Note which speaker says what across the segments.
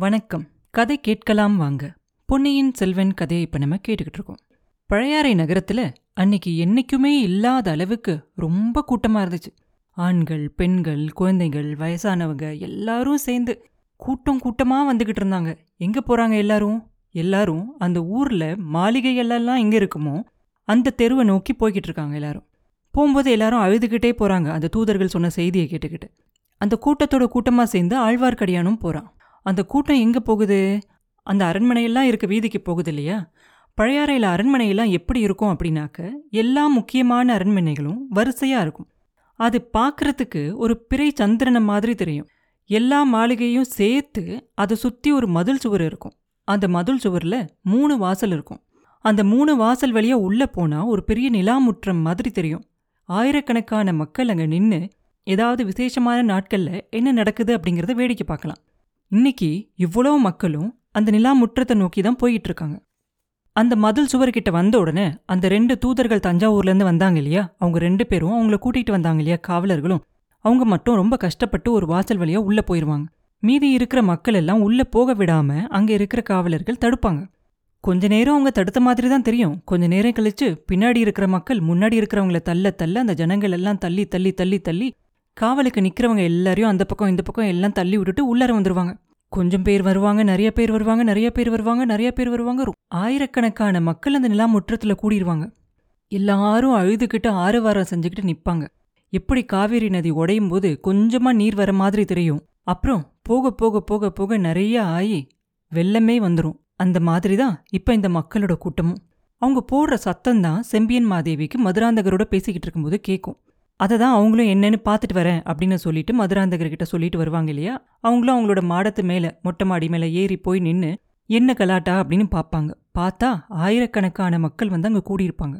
Speaker 1: வணக்கம். கதை கேட்கலாம் வாங்க. பொன்னியின் செல்வன் கதையை இப்ப நம்ம கேட்டுக்கிட்டு இருக்கோம். பழையாறை நகரத்துல அன்னைக்கு என்னைக்குமே இல்லாத அளவுக்கு ரொம்ப கூட்டமா இருந்துச்சு. ஆண்கள் பெண்கள் குழந்தைகள் வயசானவங்க எல்லாரும் சேர்ந்து கூட்டம் கூட்டமா வந்துகிட்டு இருந்தாங்க. எங்க போறாங்க எல்லாரும்? எல்லாரும் அந்த ஊர்ல மாளிகைகளெல்லாம் எல்லாம் எங்க இருக்குமோ அந்த தெருவை நோக்கி போய்கிட்டு இருக்காங்க எல்லாரும். போகும்போது எல்லாரும் அழுதுகிட்டே போறாங்க. அந்த தூதர்கள் சொன்ன செய்தியை கேட்டுக்கிட்டு. அந்த கூட்டத்தோட கூட்டமா சேர்ந்து ஆழ்வார்க்கடியானும் போறான். அந்த கூட்டம் எங்க போகுது? அந்த அரண்மனையெல்லாம் இருக்க வீதிக்கு போகுது இல்லையா பழையாறையில் அரண்மனையெல்லாம் எப்படி இருக்கும் அப்படின்னாக்க எல்லா முக்கியமான அரண்மனைகளும் வரிசையா இருக்கும். அது பார்க்குறதுக்கு ஒரு பிறை சந்திரனை மாதிரி தெரியும். எல்லா மாளிகையும் சேர்த்து அதை சுத்தி ஒரு மதில் சுவர் இருக்கும். அந்த மதில் சுவர்ல மூணு வாசல் இருக்கும். அந்த மூணு வாசல் வழியா உள்ள போனா ஒரு பெரிய நிலாமுற்றம் மாதிரி தெரியும். ஆயிரக்கணக்கான மக்கள் அங்க நின்னு ஏதாவது விசேஷமான நாட்கள்ல என்ன நடக்குது அப்படிங்கறத வேடிக்கை பார்க்கலாம். இன்னைக்கு இவ்வளவு மக்களும் அந்த நிலா முற்றத்தை நோக்கி தான் போயிட்டு இருக்காங்க அந்த மதில் சுவர்கிட்ட வந்த உடனே அந்த ரெண்டு தூதர்கள் தஞ்சாவூர்ல இருந்து வந்தாங்க இல்லையா? அவங்க ரெண்டு பேரும் அவங்கள கூட்டிட்டு வந்தாங்க இல்லையா? காவலர்களும். அவங்க மட்டும் ரொம்ப கஷ்டப்பட்டு ஒரு வாசல் வழியா உள்ள போயிருவாங்க. மீதி இருக்கிற மக்கள் எல்லாம் உள்ள போக விடாம அங்க இருக்கிற காவலர்கள் தடுப்பாங்க. கொஞ்ச நேரம் அவங்க தடுத்த மாதிரி தான் தெரியும். கொஞ்ச நேரம் கழிச்சு பின்னாடி இருக்கிற மக்கள் முன்னாடி இருக்கிறவங்கள தள்ள தள்ள அந்த ஜனங்கள் எல்லாம் தள்ளி தள்ளி தள்ளி தள்ளி காவலுக்கு நிற்கிறவங்க எல்லாரையும் அந்த பக்கம் இந்த பக்கம் எல்லாம் தள்ளி விட்டுட்டு உள்ளார வந்துருவாங்க. கொஞ்சம் பேர் வருவாங்க நிறைய பேர் வருவாங்க நிறைய பேர் வருவாங்க நிறைய பேர் வருவாங்க. ஆயிரக்கணக்கான மக்கள் அந்த நிலா முற்றத்துல கூடிருவாங்க. எல்லாரும் அழுதுகிட்டு ஆரவாரம் செஞ்சுக்கிட்டு நிப்பாங்க. எப்படி காவேரி நதி உடையும் போது கொஞ்சமா நீர் வர மாதிரி தெரியும். அப்புறம் போக போக போக போக நிறைய ஆயி வெள்ளமே வந்துரும். அந்த மாதிரி தான் இப்ப இந்த மக்களோட கூட்டமும். அவங்க போடுற சத்தம் தான் செம்பியன் மாதேவிக்கு மதுராந்தகரோட பேசிக்கிட்டு இருக்கும்போது கேட்கும் அதை தான் அவங்களும் என்னன்னு பார்த்துட்டு வரேன் அப்படின்னு சொல்லிட்டு மதுராந்தகர்கிட்ட சொல்லிட்டு வருவாங்க இல்லையா? அவங்களும் அவங்களோட மாடத்து மேல மொட்டை மாடி மேல ஏறி போய் நின்னு என்ன கலாட்டா? அப்படின்னு பார்ப்பாங்க. பார்த்தா ஆயிரக்கணக்கான மக்கள் வந்து அங்க கூடியிருப்பாங்க.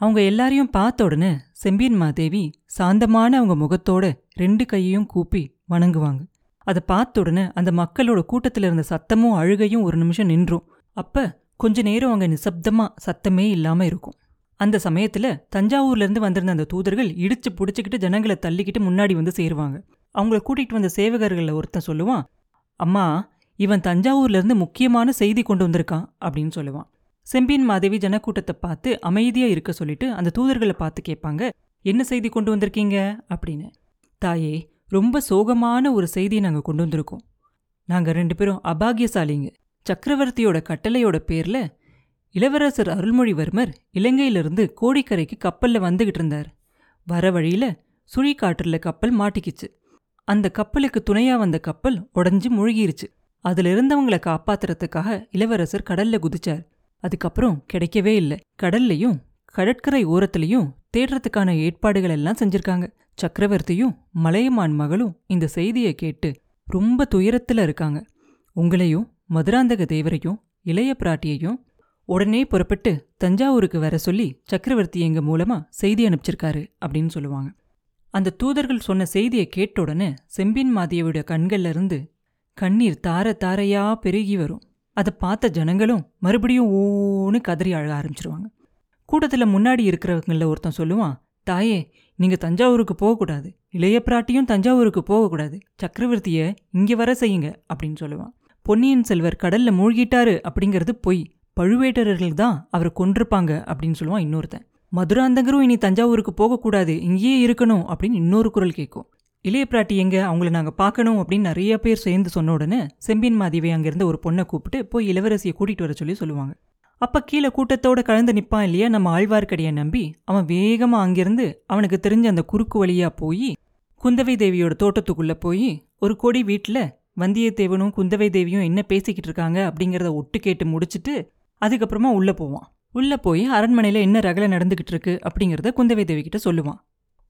Speaker 1: அவங்க எல்லாரையும் பார்த்த உடனே செம்பியன் மாதேவி சாந்தமான அவங்க முகத்தோட ரெண்டு கையையும் கூப்பி வணங்குவாங்க. அதை பார்த்த உடனே அந்த மக்களோட கூட்டத்துல இருந்த சத்தமும் அழுகையும் ஒரு நிமிஷம் நின்றும். அப்ப கொஞ்ச நேரம் அங்கே நிசப்தமா சத்தமே இல்லாம இருக்கும். அந்த சமயத்துல தஞ்சாவூர்ல இருந்து வந்திருந்த அந்த தூதர்கள் இடிச்சு புடிச்சுக்கிட்டு ஜனங்களை தள்ளிக்கிட்டு முன்னாடி வந்து சேருவாங்க. அவங்கள கூட்டிகிட்டு வந்த சேவகர்களில் ஒருத்தன் சொல்லுவான் அம்மா இவன் தஞ்சாவூர்ல இருந்து முக்கியமான செய்தி கொண்டு வந்திருக்கான் அப்படின்னு சொல்லுவான். செம்பியன் மாதேவி ஜனக்கூட்டத்தை பார்த்து அமைதியா இருக்க சொல்லிட்டு அந்த தூதர்களை பார்த்து கேட்பாங்க என்ன செய்தி கொண்டு வந்திருக்கீங்க? அப்படின்னு. தாயே ரொம்ப சோகமான ஒரு செய்தியை நாங்க கொண்டு வந்திருக்கோம். நாங்க ரெண்டு பேரும் அபாகியசாலிங்க. சக்கரவர்த்தியோட கட்டளையோட பேர்ல இளவரசர் அருள்மொழிவர்மர் இலங்கையிலிருந்து கோடிக்கரைக்கு கப்பல்ல வந்துகிட்டு இருந்தார். வர வழியில் சுழிக்காற்றுல கப்பல் மாட்டிக்கிச்சு. அந்த கப்பலுக்கு துணையா வந்த கப்பல் உடைஞ்சு முழுகிருச்சு. அதுல இருந்தவங்கள காப்பாத்துறதுக்காக இளவரசர் கடல்ல குதிச்சார். அதுக்கப்புறம் கிடைக்கவே இல்லை. கடல்லையும் கடற்கரை ஓரத்துலயும் தேடுறதுக்கான ஏற்பாடுகள் எல்லாம் செஞ்சிருக்காங்க. சக்கரவர்த்தியும் மலையமான் மகளும் இந்த செய்தியை கேட்டு ரொம்ப துயரத்துல இருக்காங்க. உங்களையும் மதுராந்தக தேவரையும் இளைய பிராட்டியையும் உடனே புறப்பட்டு தஞ்சாவூருக்கு வர சொல்லி சக்கரவர்த்தி எங்க மூலமா செய்தி அனுப்பிச்சிருக்காரு அப்படின்னு சொல்லுவாங்க. அந்த தூதர்கள் சொன்ன செய்தியை கேட்ட உடனே செம்பின் மாதேவியோட கண்கள்ல இருந்து கண்ணீர் தார தாரையா பெருகி வரும். அதை பார்த்த ஜனங்களும் மறுபடியும் ஓன்னு கதறி அழக ஆரம்பிச்சிருவாங்க. கூட்டத்தில் முன்னாடி இருக்கிறவங்களில் ஒருத்தன் சொல்லுவான் தாயே நீங்க தஞ்சாவூருக்கு போகக்கூடாது இளைய பிராட்டியும் தஞ்சாவூருக்கு போகக்கூடாது சக்கரவர்த்திய இங்க வர செய்யுங்க அப்படின்னு சொல்லுவான். பொன்னியின் செல்வர் கடல்ல மூழ்கிட்டாரு அப்படிங்கிறது பொய். பழுவேட்டரர்கள் தான் அவரை கொன்றிருப்பாங்க அப்படின்னு சொல்லுவான் இன்னொருத்தன். மதுராந்தகரும் இனி தஞ்சாவூருக்கு போகக்கூடாது இங்கேயே இருக்கணும் அப்படின்னு இன்னொரு குரல் கேட்கும். இளைய பிராட்டி எங்க அவங்கள நாங்கள் பார்க்கணும் அப்படின்னு நிறைய பேர் சேர்ந்து சொன்ன உடனே செம்பின் மாதேவி அங்கிருந்த ஒரு பொண்ணை கூப்பிட்டு போய் இளவரசியை கூட்டிட்டு வர சொல்லி சொல்லுவாங்க. அப்போ கீழே கூட்டத்தோட கலந்து நிற்பான் இல்லையா நம்ம ஆழ்வார்க்கடியை நம்பி அவன் வேகமாக அங்கிருந்து அவனுக்கு தெரிஞ்ச அந்த குறுக்கு வழியா போய் குந்தவை தேவியோட தோட்டத்துக்குள்ளே போய் ஒரு கொடி வீட்டில் வந்தியத்தேவனும் குந்தவை தேவியும் என்ன பேசிக்கிட்டு இருக்காங்க அப்படிங்கிறத ஒட்டு கேட்டு முடிச்சிட்டு அதுக்கப்புறமா உள்ள போவான். உள்ள போய் அரண்மனையில என்ன ரகலை நடந்துகிட்டு இருக்கு அப்படிங்கறத குந்தவை தேவி கிட்ட சொல்லுவான்.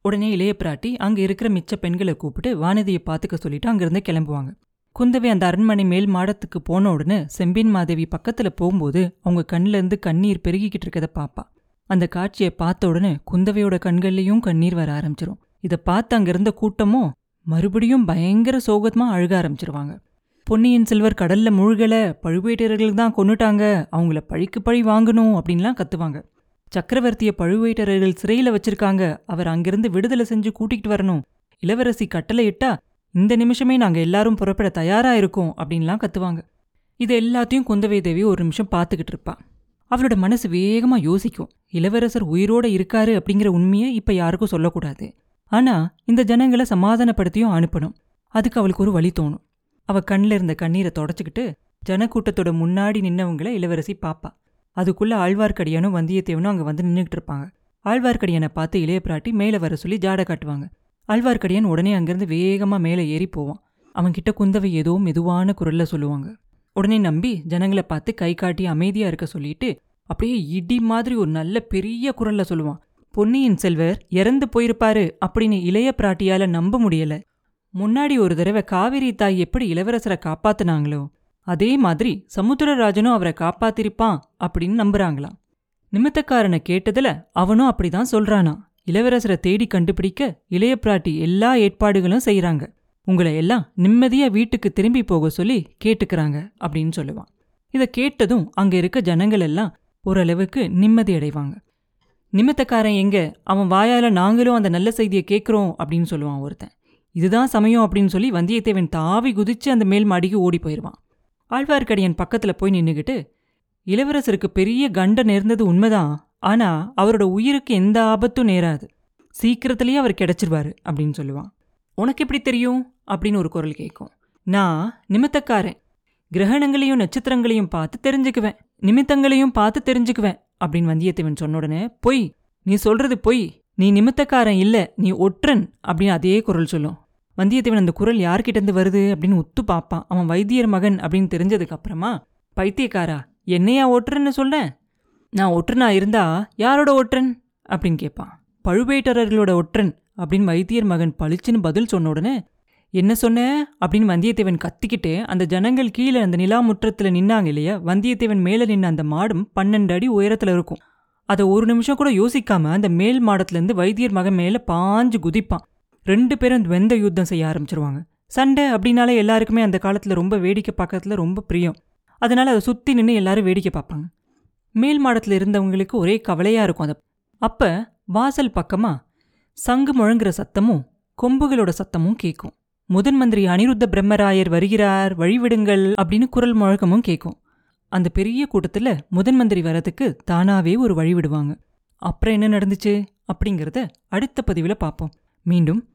Speaker 1: உடனே இளைய பிராட்டி அங்க இருக்கிற மிச்ச பெண்களை கூப்பிட்டு வானதியை பாத்துக்க சொல்லிட்டு அங்கிருந்து கிளம்புவாங்க. குந்தவை அந்த அரண்மனை மேல் மாடத்துக்கு போன உடனே செம்பின் மாதேவி பக்கத்துல போகும்போது அவங்க கண்ணுல இருந்து கண்ணீர் பெருகிக்கிட்டு இருக்கத பாப்பா. அந்த காட்சியை பார்த்த உடனே குந்தவையோட கண்கள்லயும் கண்ணீர் வர ஆரம்பிச்சிரும். இதை பார்த்து அங்க இருந்த கூட்டமும் மறுபடியும் பயங்கர சோகமா அழுக ஆரம்பிச்சிருவாங்க. பொன்னியின் செல்வர் கடல்ல மூழ்கல பழுவேட்டரர்கள் தான் கொன்னுட்டாங்க அவங்கள பழிக்கு பழி வாங்கணும் அப்படின்லாம் கத்துவாங்க. சக்கரவர்த்திய பழுவேட்டரர்கள் சிறையில வச்சிருக்காங்க அவர் அங்கிருந்து விடுதலை செஞ்சு கூட்டிகிட்டு வரணும். இளவரசி கட்டளை இட்டா இந்த நிமிஷமே நாங்க எல்லாரும் புறப்பட தயாரா இருக்கோம் அப்படின்லாம் கத்துவாங்க. இது எல்லாத்தையும் குந்தவை தேவி ஒரு நிமிஷம் பார்த்துக்கிட்டு இருப்பா. அவளோட மனசு வேகமா யோசிக்கும். இளவரசர் உயிரோட இருக்காரு அப்படிங்கிற உண்மையை இப்ப யாருக்கும் சொல்லக்கூடாது. ஆனா இந்த ஜனங்களை சமாதானப்படுத்தியும் அனுப்பணும். அதுக்கு அவளுக்கு ஒரு வழி தோணும். அவ கண்ணில் இருந்த கண்ணீரை தொடச்சிக்கிட்டு ஜனக்கூட்டத்தோட முன்னாடி நின்னவங்கள இளவரசி பாப்பா. அதுக்குள்ள ஆழ்வார்க்கடியானும் வந்தியத்தேவனும் அங்க வந்து நின்றுட்டு இருப்பாங்க. ஆழ்வார்க்கடியானை பார்த்து இளைய பிராட்டி மேலே வர சொல்லி ஜாட காட்டுவாங்க. ஆழ்வார்க்கடியான் உடனே அங்கேருந்து வேகமா மேலே ஏறி போவான். அவன்கிட்ட குந்தவை ஏதோ மெதுவான குரல்ல சொல்லுவாங்க. உடனே நம்பி ஜனங்களை பார்த்து கை காட்டி அமைதியா இருக்க சொல்லிட்டு அப்படியே இடி மாதிரி ஒரு நல்ல பெரிய குரல்ல சொல்லுவான். பொன்னியின் செல்வர் இறந்து போயிருப்பாரு அப்படின்னு இளைய பிராட்டியால நம்ப முடியல. முன்னாடி ஒரு தடவை காவிரி தாய் எப்படி இளவரசரை காப்பாத்துனாங்களோ அதே மாதிரி சமுத்திரராஜனும் அவரை காப்பாத்திருப்பான் அப்படின்னு நம்புறாங்களாம். நிமித்தக்காரனை கேட்டதுல அவனும் அப்படிதான் சொல்றானா. இளவரசரை தேடி கண்டுபிடிக்க இளைய பிராட்டி எல்லா ஏற்பாடுகளும் செய்றாங்க. உங்களை எல்லாம் நிம்மதியா வீட்டுக்கு திரும்பி போக சொல்லி கேட்டுக்கிறாங்க அப்படின்னு சொல்லுவான். இதை கேட்டதும் அங்க இருக்க ஜனங்கள் எல்லாம் ஓரளவுக்கு நிம்மதி அடைவாங்க. நிமித்தக்காரன் எங்க? அவன் வாயால நாங்களும் அந்த நல்ல செய்தியை கேட்குறோம் அப்படின்னு சொல்லுவான் ஒருத்தன். இதுதான் சமயம் அப்படின்னு சொல்லி வந்தியத்தேவன் தாவி குதிச்சு அந்த மேல் மாடிக்கு ஓடி போயிடுவான் ஆழ்வார்க்கடியன் பக்கத்துல போய் நின்னுகிட்டு இளவரசருக்கு பெரிய கண்ட நேர்ந்தது உண்மைதான் ஆனா அவரோட உயிருக்கு எந்த ஆபத்தும் நேராது. சீக்கிரத்திலேயே அவர் கிடைச்சிருவாரு அப்படின்னு சொல்லுவான். உனக்கு எப்படி தெரியும்? அப்படின்னு ஒரு குரல் கேட்கும். நான் நிமித்தக்காரன். கிரகணங்களையும் நட்சத்திரங்களையும் பார்த்து தெரிஞ்சுக்குவேன். நிமித்தங்களையும் பார்த்து தெரிஞ்சுக்குவேன் அப்படின்னு வந்தியத்தேவன் சொன்ன உடனே பொய் நீ சொல்றது பொய். நீ நிமித்தக்காரன் இல்ல நீ ஒற்றன் அப்படின்னு அதே குரல் சொல்லும். வந்தியத்தேவன் அந்த குரல் யார்கிட்டருந்து வருது அப்படின்னு உத்து பார்ப்பான் அவன் வைத்தியர் மகன் அப்படின்னு தெரிஞ்சதுக்கு அப்புறமா பைத்தியக்காரா என்னையா ஒற்றுன்னு சொன்னேன் நான் ஒற்றனா இருந்தா யாரோட ஒற்றன்? அப்படின்னு கேட்பான் பழுவேட்டரர்களோட ஒற்றன் அப்படின்னு வைத்தியர் மகன் பளிச்சுன்னு பதில் சொன்ன உடனே என்ன சொன்ன? அப்படின்னு வந்தியத்தேவன் கத்திக்கிட்டே அந்த ஜனங்கள் கீழே அந்த நிலா முற்றத்தில் நின்னாங்க இல்லையா வந்தியத்தேவன் மேலே நின்ன அந்த மாடும் பன்னெண்டு அடி உயரத்தில் இருக்கும். அதை ஒரு நிமிஷம் கூட யோசிக்காம அந்த மேல் மாடத்துலேருந்து வைத்தியர் மகன் மேலே பாஞ்சு குதிப்பான். ரெண்டு பேரும் வெந்த யுத்தம் செய்ய ஆரம்பிச்சிருவாங்க. சண்டை அப்படின்னாலே எல்லாருக்குமே அந்த காலத்துல ரொம்ப வேடிக்கை பார்க்கறதுல ரொம்ப பிரியம். அதனால அதை சுத்தி நின்று எல்லாரும் வேடிக்கை பார்ப்பாங்க. மேல் மாடத்துல இருந்தவங்களுக்கு ஒரே கவலையா இருக்கும் அதை. அப்ப வாசல் பக்கமா சங்கு முழங்குற சத்தமும் கொம்புகளோட சத்தமும் கேட்கும் முதன் மந்திரி அனிருத்த பிரம்மராயர் வருகிறார் வழிவிடுங்கள் அப்படின்னு குரல் முழக்கமும் கேட்கும் அந்த பெரிய கூட்டத்துல முதன் மந்திரி வரதுக்கு தானாவே ஒரு வழி விடுவாங்க அப்புறம் என்ன நடந்துச்சு அப்படிங்கறத அடுத்த பதிவில் பார்ப்போம். மீண்டும்